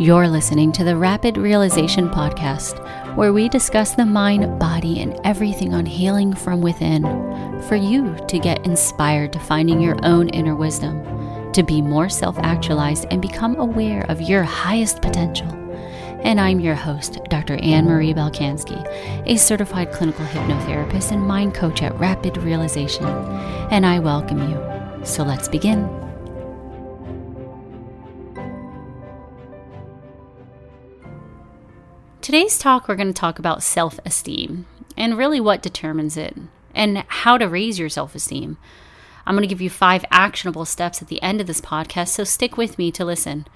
You're listening to the Rapid Realization Podcast, where we discuss the mind, body, and everything on healing from within for you to get inspired to finding your own inner wisdom, to be more self actualized and become aware of your highest potential. And I'm your host, Dr. Ann Marie Balkanski, a certified clinical hypnotherapist and mind coach at Rapid Realization. And I welcome you. So let's begin. Today's talk, we're going to talk about self esteem and really what determines it and how to raise your self esteem. I'm going to give you five actionable steps at the end of this podcast, so stick with me to listen.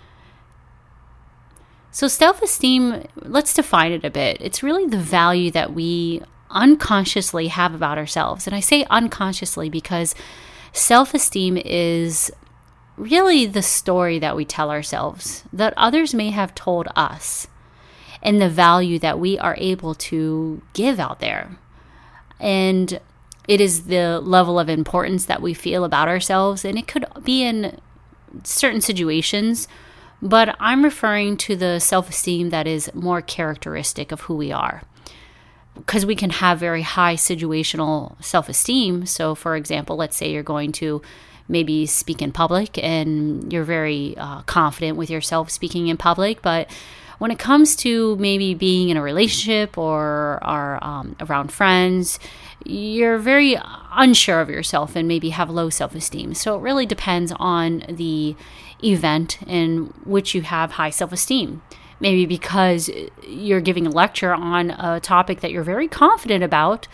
So, self esteem, let's define it a bit. It's really the value that we unconsciously have about ourselves. And I say unconsciously because self esteem is really the story that we tell ourselves that others may have told us and the value that we are able to give out there. And it is the level of importance that we feel about ourselves. And it could be in certain situations, but I'm referring to the self esteem that is more characteristic of who we are. Because we can have very high situational self esteem. So, for example, let's say you're going to maybe speak in public and you're very uh, confident with yourself speaking in public, but when it comes to maybe being in a relationship or are um, around friends, you're very unsure of yourself and maybe have low self esteem. So it really depends on the event in which you have high self esteem. Maybe because you're giving a lecture on a topic that you're very confident about.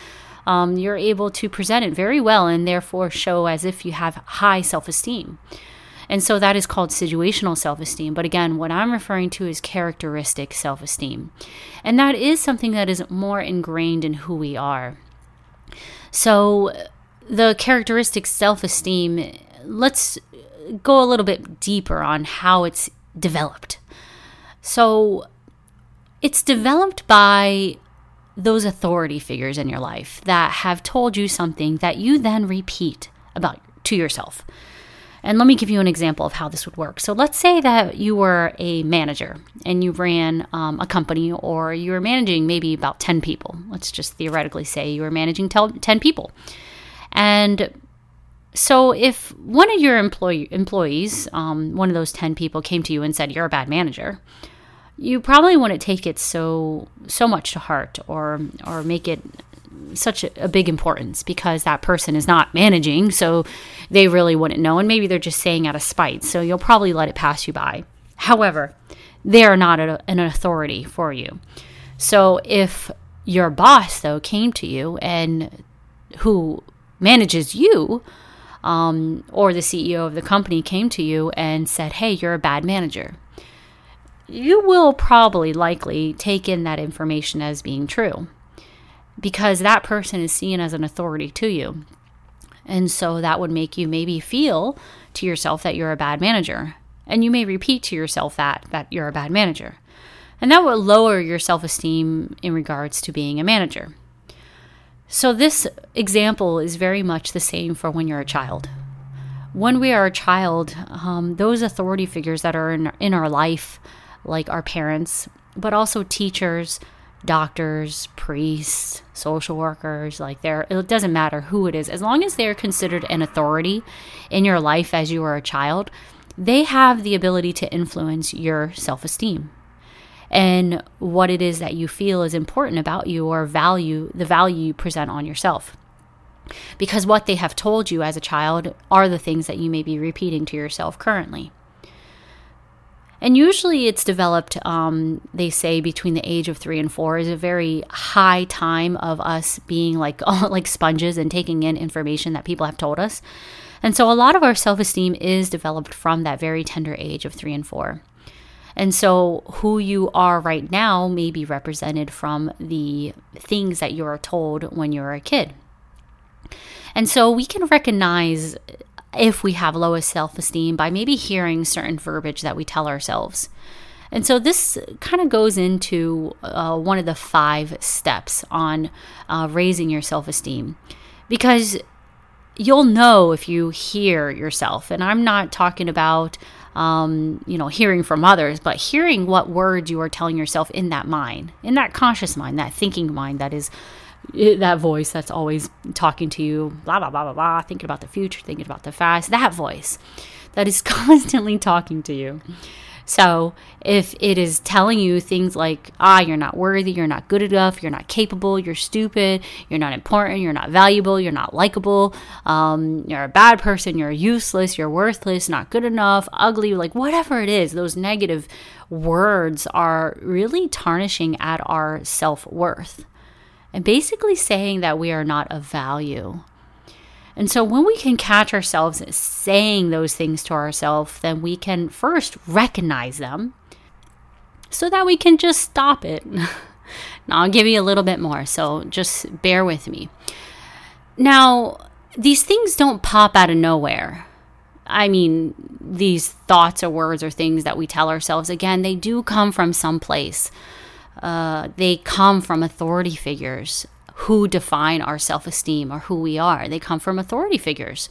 Um, you're able to present it very well and therefore show as if you have high self esteem. And so that is called situational self esteem. But again, what I'm referring to is characteristic self esteem. And that is something that is more ingrained in who we are. So the characteristic self esteem, let's go a little bit deeper on how it's developed. So it's developed by those authority figures in your life that have told you something that you then repeat about to yourself. And let me give you an example of how this would work. So, let's say that you were a manager and you ran um, a company, or you were managing maybe about 10 people. Let's just theoretically say you were managing 10 people. And so, if one of your employee, employees, um, one of those 10 people, came to you and said, You're a bad manager, you probably wouldn't take it so so much to heart or or make it such a, big importance because that person is not managing, so they really wouldn't know. And maybe they're just saying out of spite, so you'll probably let it pass you by. However, they are not a, an authority for you. So if your boss, though, came to you and who manages you, um, or the CEO of the company came to you and said, Hey, you're a bad manager, you will probably likely take in that information as being true because that person is seen as an authority to you. And so that would make you maybe feel to yourself that you're a bad manager. And you may repeat to yourself that that you're a bad manager. And that will lower your self-esteem in regards to being a manager. So this example is very much the same for when you're a child. When we are a child, um, those authority figures that are in, in our life, like our parents, but also teachers, doctors, priests, social workers, like there it doesn't matter who it is. As long as they're considered an authority in your life as you are a child, they have the ability to influence your self-esteem and what it is that you feel is important about you or value the value you present on yourself. Because what they have told you as a child are the things that you may be repeating to yourself currently. And usually it's developed, um, they say, between the age of three and four is a very high time of us being like, like sponges and taking in information that people have told us. And so a lot of our self esteem is developed from that very tender age of three and four. And so who you are right now may be represented from the things that you are told when you're a kid. And so we can recognize if we have lowest self esteem by maybe hearing certain verbiage that we tell ourselves. And so this kind of goes into uh, one of the five steps on uh, raising your self esteem because you'll know if you hear yourself. And I'm not talking about um, you know, hearing from others, but hearing what words you are telling yourself in that mind, in that conscious mind, that thinking mind that is that voice that's always talking to you, blah, blah, blah, blah, blah, thinking about the future, thinking about the past, that voice that is constantly talking to you. So if it is telling you things like, ah, you're not worthy, you're not good enough, you're not capable, you're stupid, you're not important, you're not valuable, you're not likable, um, you're a bad person, you're useless, you're worthless, not good enough, ugly, like whatever it is, those negative words are really tarnishing at our self worth and basically saying that we are not of value. And so when we can catch ourselves saying those things to ourselves, then we can first recognize them so that we can just stop it. now I'll give you a little bit more, so just bear with me. Now, these things don't pop out of nowhere. I mean, these thoughts or words or things that we tell ourselves, again, they do come from some place. Uh, they come from authority figures who define our self esteem or who we are. They come from authority figures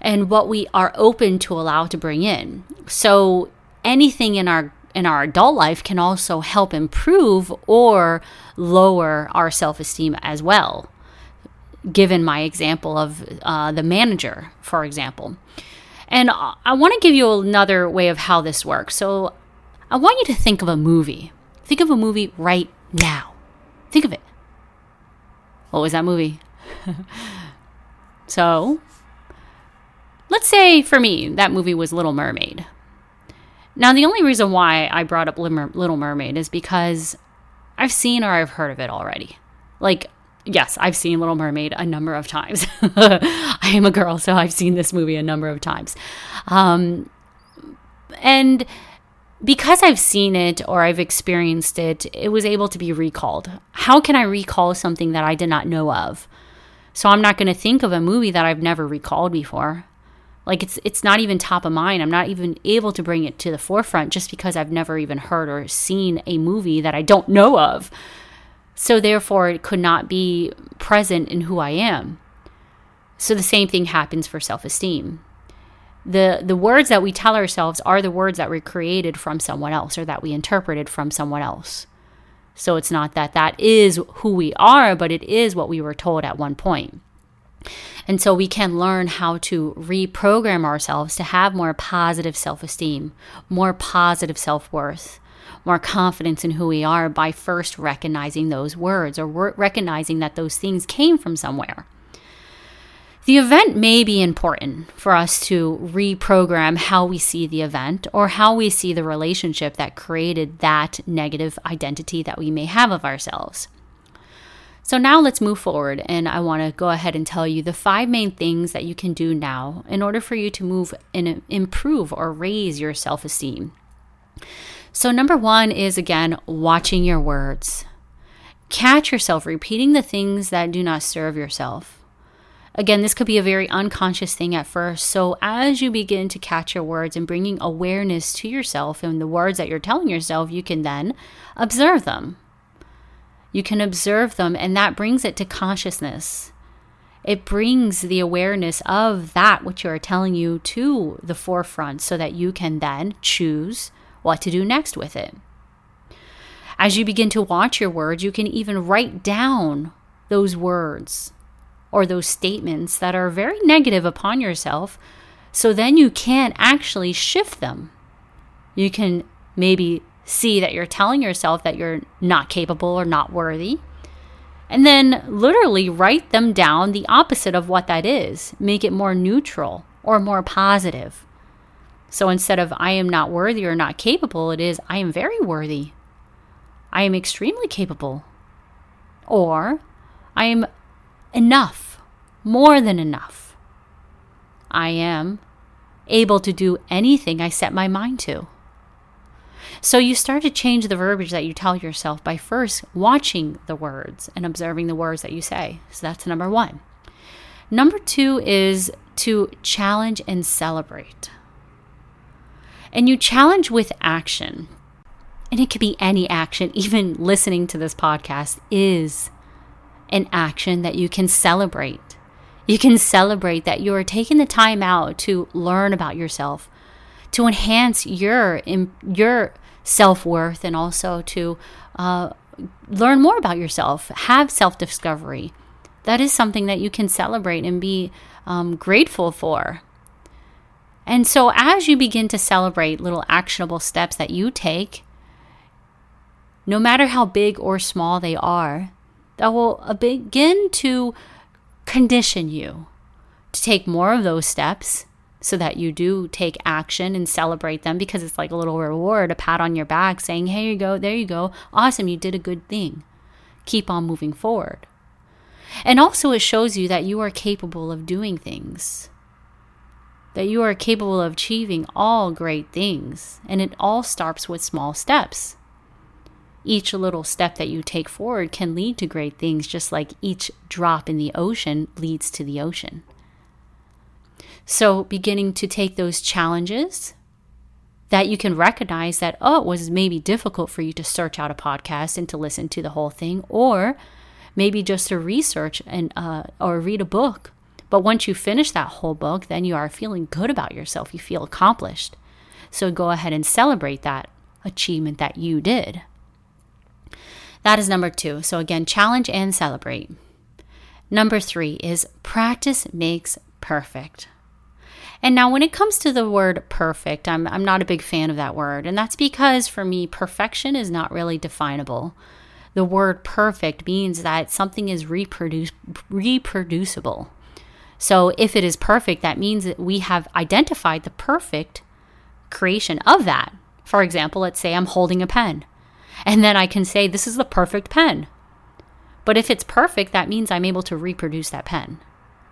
and what we are open to allow to bring in. So anything in our in our adult life can also help improve or lower our self esteem as well. Given my example of uh, the manager, for example. And I want to give you another way of how this works. So I want you to think of a movie. Think of a movie right now. Think of it. What was that movie? so, let's say for me, that movie was Little Mermaid. Now, the only reason why I brought up Little Mermaid is because I've seen or I've heard of it already. Like, yes, I've seen Little Mermaid a number of times. I am a girl, so I've seen this movie a number of times. Um, and because I've seen it or I've experienced it, it was able to be recalled. How can I recall something that I did not know of? So I'm not going to think of a movie that I've never recalled before. Like it's it's not even top of mind. I'm not even able to bring it to the forefront just because I've never even heard or seen a movie that I don't know of. So therefore it could not be present in who I am. So the same thing happens for self-esteem the the words that we tell ourselves are the words that were created from someone else or that we interpreted from someone else. So it's not that that is who we are but it is what we were told at one point. And so we can learn how to reprogram ourselves to have more positive self-esteem more positive self-worth more confidence in who we are by first recognizing those words or recognizing that those things came from somewhere the event may be important for us to reprogram how we see the event or how we see the relationship that created that negative identity that we may have of ourselves. So, now let's move forward, and I want to go ahead and tell you the five main things that you can do now in order for you to move and improve or raise your self esteem. So, number one is again, watching your words. Catch yourself repeating the things that do not serve yourself. Again, this could be a very unconscious thing at first. So, as you begin to catch your words and bringing awareness to yourself and the words that you're telling yourself, you can then observe them. You can observe them, and that brings it to consciousness. It brings the awareness of that which you are telling you to the forefront so that you can then choose what to do next with it. As you begin to watch your words, you can even write down those words or those statements that are very negative upon yourself. So then you can actually shift them. You can maybe see that you're telling yourself that you're not capable or not worthy. And then literally write them down the opposite of what that is. Make it more neutral or more positive. So instead of I am not worthy or not capable, it is I am very worthy. I am extremely capable. Or I am enough, more than enough. I am able to do anything I set my mind to. So you start to change the verbiage that you tell yourself by first watching the words and observing the words that you say. So that's number one. Number two is to challenge and celebrate. And you challenge with action. And it could be any action, even listening to this podcast is an action that you can celebrate. You can celebrate that you are taking the time out to learn about yourself, to enhance your your self-worth and also to uh, learn more about yourself have self-discovery that is something that you can celebrate and be um, grateful for and so as you begin to celebrate little actionable steps that you take no matter how big or small they are that will uh, begin to condition you to take more of those steps so that you do take action and celebrate them because it's like a little reward, a pat on your back saying, Here you go, there you go. Awesome, you did a good thing. Keep on moving forward. And also, it shows you that you are capable of doing things, that you are capable of achieving all great things. And it all starts with small steps. Each little step that you take forward can lead to great things, just like each drop in the ocean leads to the ocean. So, beginning to take those challenges that you can recognize that, oh, it was maybe difficult for you to search out a podcast and to listen to the whole thing, or maybe just to research and uh, or read a book. But once you finish that whole book, then you are feeling good about yourself. You feel accomplished. So go ahead and celebrate that achievement that you did. That is number two. So again, challenge and celebrate. Number three is practice makes perfect. And now, when it comes to the word perfect, I'm, I'm not a big fan of that word. And that's because for me, perfection is not really definable. The word perfect means that something is reproduce, reproducible. So, if it is perfect, that means that we have identified the perfect creation of that. For example, let's say I'm holding a pen, and then I can say, This is the perfect pen. But if it's perfect, that means I'm able to reproduce that pen.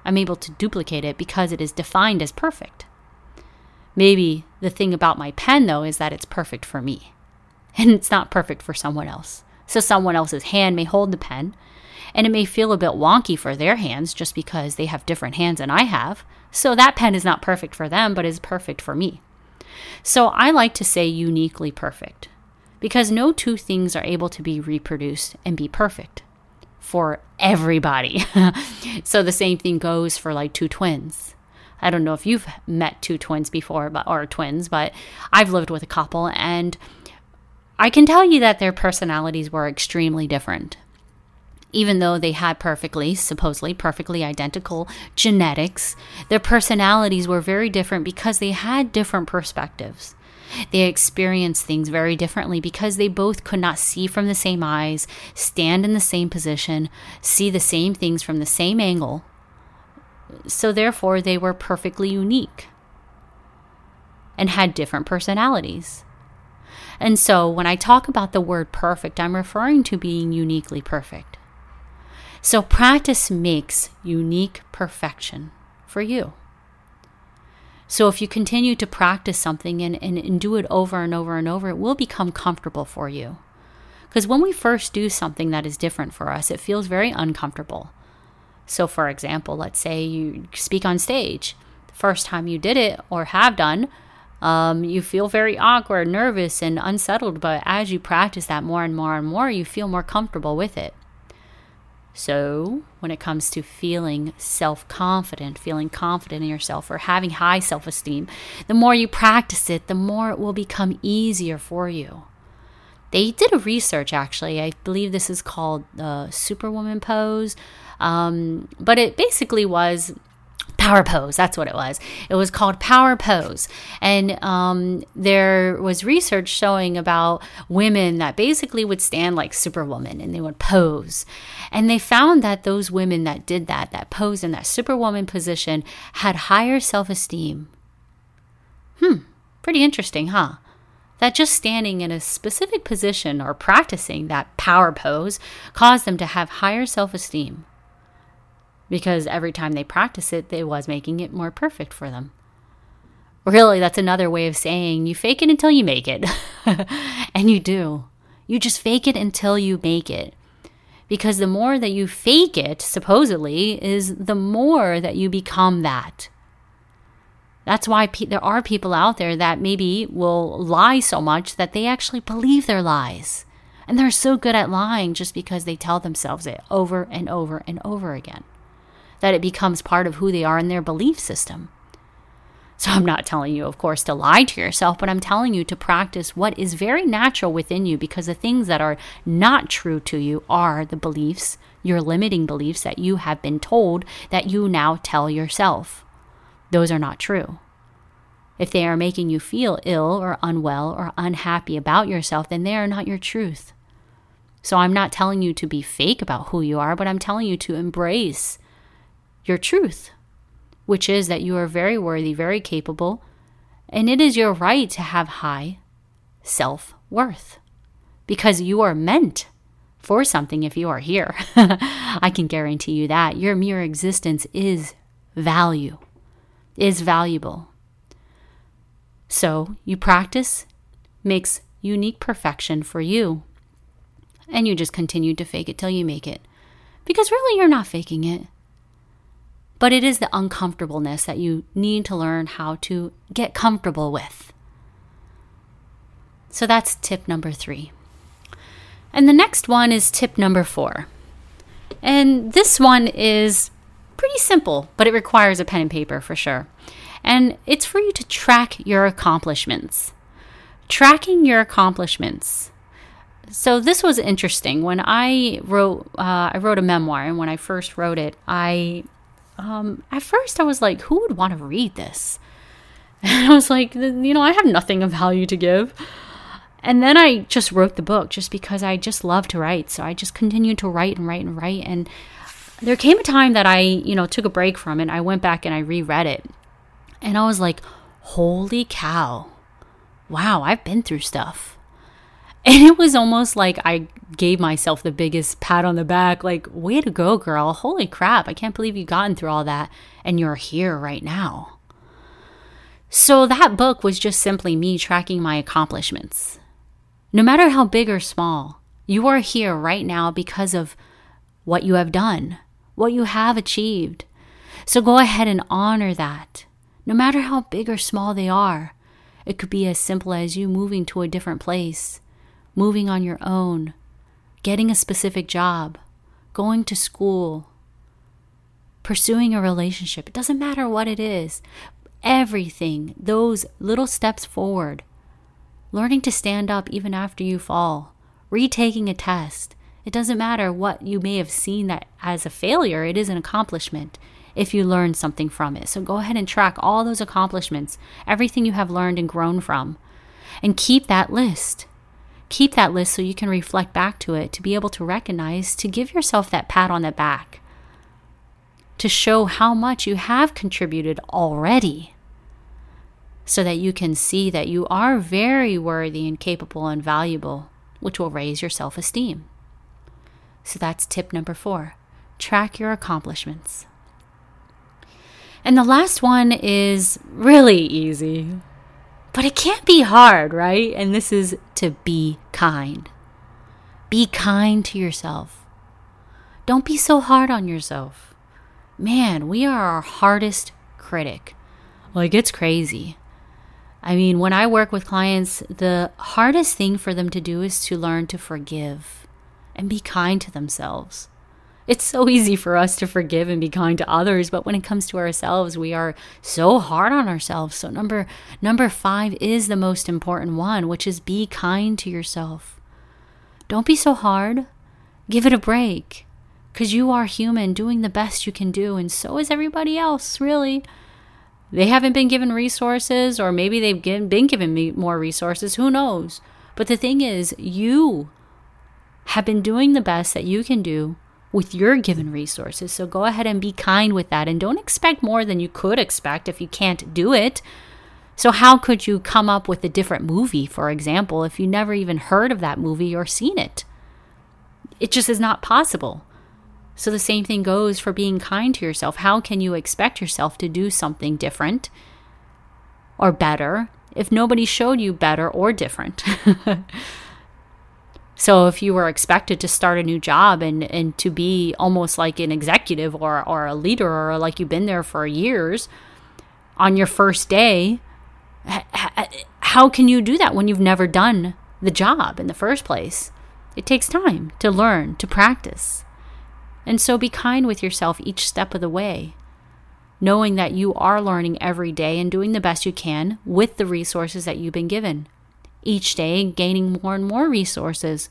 I'm able to duplicate it because it is defined as perfect. Maybe the thing about my pen, though, is that it's perfect for me and it's not perfect for someone else. So someone else's hand may hold the pen and it may feel a bit wonky for their hands just because they have different hands than I have. So that pen is not perfect for them, but is perfect for me. So I like to say uniquely perfect because no two things are able to be reproduced and be perfect for everybody. so the same thing goes for like two twins. I don't know if you've met two twins before, but or twins, but I've lived with a couple and I can tell you that their personalities were extremely different. Even though they had perfectly, supposedly perfectly identical genetics, their personalities were very different because they had different perspectives. They experienced things very differently because they both could not see from the same eyes, stand in the same position, see the same things from the same angle. So, therefore, they were perfectly unique and had different personalities. And so, when I talk about the word perfect, I'm referring to being uniquely perfect. So, practice makes unique perfection for you. So if you continue to practice something and, and, and do it over and over and over, it will become comfortable for you. Because when we first do something that is different for us, it feels very uncomfortable. So, for example, let's say you speak on stage. The first time you did it or have done, um, you feel very awkward, nervous, and unsettled. But as you practice that more and more and more, you feel more comfortable with it. So, when it comes to feeling self confident, feeling confident in yourself, or having high self esteem, the more you practice it, the more it will become easier for you. They did a research actually. I believe this is called the Superwoman pose. Um, but it basically was Power Pose. That's what it was. It was called Power Pose. And um, there was research showing about women that basically would stand like Superwoman and they would pose. And they found that those women that did that, that posed in that Superwoman position, had higher self esteem. Hmm, pretty interesting, huh? That just standing in a specific position or practicing that power pose caused them to have higher self esteem because every time they practice it, it was making it more perfect for them. Really, that's another way of saying you fake it until you make it. and you do. You just fake it until you make it. Because the more that you fake it, supposedly, is the more that you become that. That's why pe- there are people out there that maybe will lie so much that they actually believe their lies. And they're so good at lying just because they tell themselves it over and over and over again that it becomes part of who they are in their belief system. So I'm not telling you, of course, to lie to yourself, but I'm telling you to practice what is very natural within you because the things that are not true to you are the beliefs, your limiting beliefs that you have been told that you now tell yourself. Those are not true. If they are making you feel ill or unwell or unhappy about yourself, then they are not your truth. So I'm not telling you to be fake about who you are, but I'm telling you to embrace your truth which is that you are very worthy, very capable, and it is your right to have high self worth because you are meant for something if you are here. I can guarantee you that. Your mere existence is value, is valuable. So you practice makes unique perfection for you. And you just continue to fake it till you make it. Because really, you're not faking it. But it is the uncomfortableness that you need to learn how to get comfortable with. So that's tip number three. And the next one is tip number four. And this one is pretty simple, but it requires a pen and paper for sure. And it's for you to track your accomplishments. Tracking your accomplishments. So this was interesting. When I wrote, uh, I wrote a memoir, and when I first wrote it, I um, at first I was like, who would want to read this? And I was like, you know, I have nothing of value to give. And then I just wrote the book just because I just love to write. So I just continued to write and write and write. And there came a time that I, you know, took a break from it. I went back and I reread it. And I was like, holy cow. Wow, I've been through stuff. And it was almost like I gave myself the biggest pat on the back, like, way to go, girl. Holy crap. I can't believe you've gotten through all that and you're here right now. So that book was just simply me tracking my accomplishments. No matter how big or small, you are here right now because of what you have done, what you have achieved. So go ahead and honor that, no matter how big or small they are. It could be as simple as you moving to a different place moving on your own, getting a specific job, going to school, pursuing a relationship. It doesn't matter what it is. Everything, those little steps forward, learning to stand up even after you fall, retaking a test. It doesn't matter what you may have seen that as a failure, it is an accomplishment if you learn something from it. So go ahead and track all those accomplishments, everything you have learned and grown from, and keep that list keep that list so you can reflect back to it, to be able to recognize, to give yourself that pat on the back, to show how much you have contributed already, so that you can see that you are very worthy and capable and valuable, which will raise your self esteem. So that's tip number four track your accomplishments. And the last one is really easy. But it can't be hard, right? And this is to be kind. Be kind to yourself. Don't be so hard on yourself. Man, we are our hardest critic. Like, it's crazy. I mean, when I work with clients, the hardest thing for them to do is to learn to forgive and be kind to themselves. It's so easy for us to forgive and be kind to others, but when it comes to ourselves, we are so hard on ourselves. So number number 5 is the most important one, which is be kind to yourself. Don't be so hard. Give it a break. Cuz you are human doing the best you can do and so is everybody else, really. They haven't been given resources or maybe they've been given more resources, who knows. But the thing is, you have been doing the best that you can do with your given resources. So go ahead and be kind with that and don't expect more than you could expect if you can't do it. So, how could you come up with a different movie, for example, if you never even heard of that movie or seen it? It just is not possible. So, the same thing goes for being kind to yourself. How can you expect yourself to do something different or better if nobody showed you better or different? So if you were expected to start a new job and, and to be almost like an executive or, or a leader or like you've been there for years on your first day, how can you do that when you've never done the job in the first place? It takes time to learn, to practice. And so be kind with yourself each step of the way. knowing that you are learning every day and doing the best you can with the resources that you've been given. Each day, gaining more and more resources.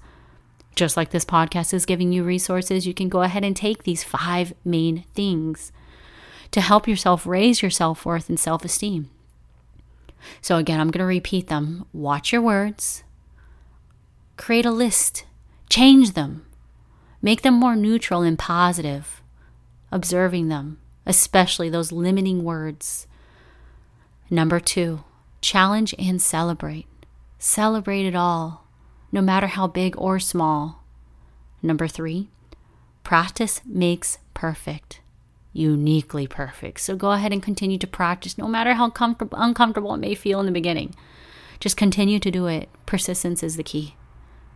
Just like this podcast is giving you resources, you can go ahead and take these five main things to help yourself raise your self worth and self esteem. So, again, I'm going to repeat them. Watch your words, create a list, change them, make them more neutral and positive, observing them, especially those limiting words. Number two, challenge and celebrate. Celebrate it all, no matter how big or small. Number three, practice makes perfect uniquely perfect. So go ahead and continue to practice no matter how comfortable uncomfortable it may feel in the beginning. Just continue to do it. Persistence is the key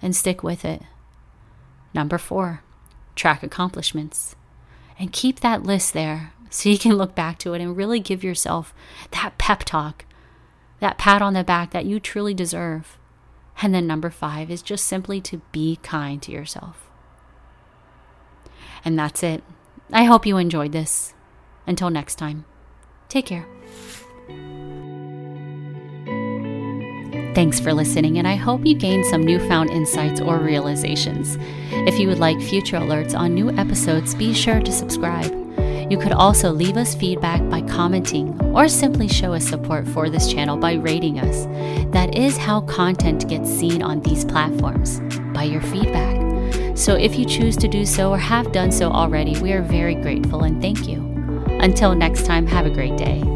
and stick with it. Number 4, track accomplishments and keep that list there so you can look back to it and really give yourself that pep talk, that pat on the back that you truly deserve. And then number 5 is just simply to be kind to yourself. And that's it. I hope you enjoyed this. Until next time, take care. Thanks for listening, and I hope you gained some newfound insights or realizations. If you would like future alerts on new episodes, be sure to subscribe. You could also leave us feedback by commenting or simply show us support for this channel by rating us. That is how content gets seen on these platforms by your feedback. So if you choose to do so or have done so already, we are very grateful and thank you. Until next time, have a great day.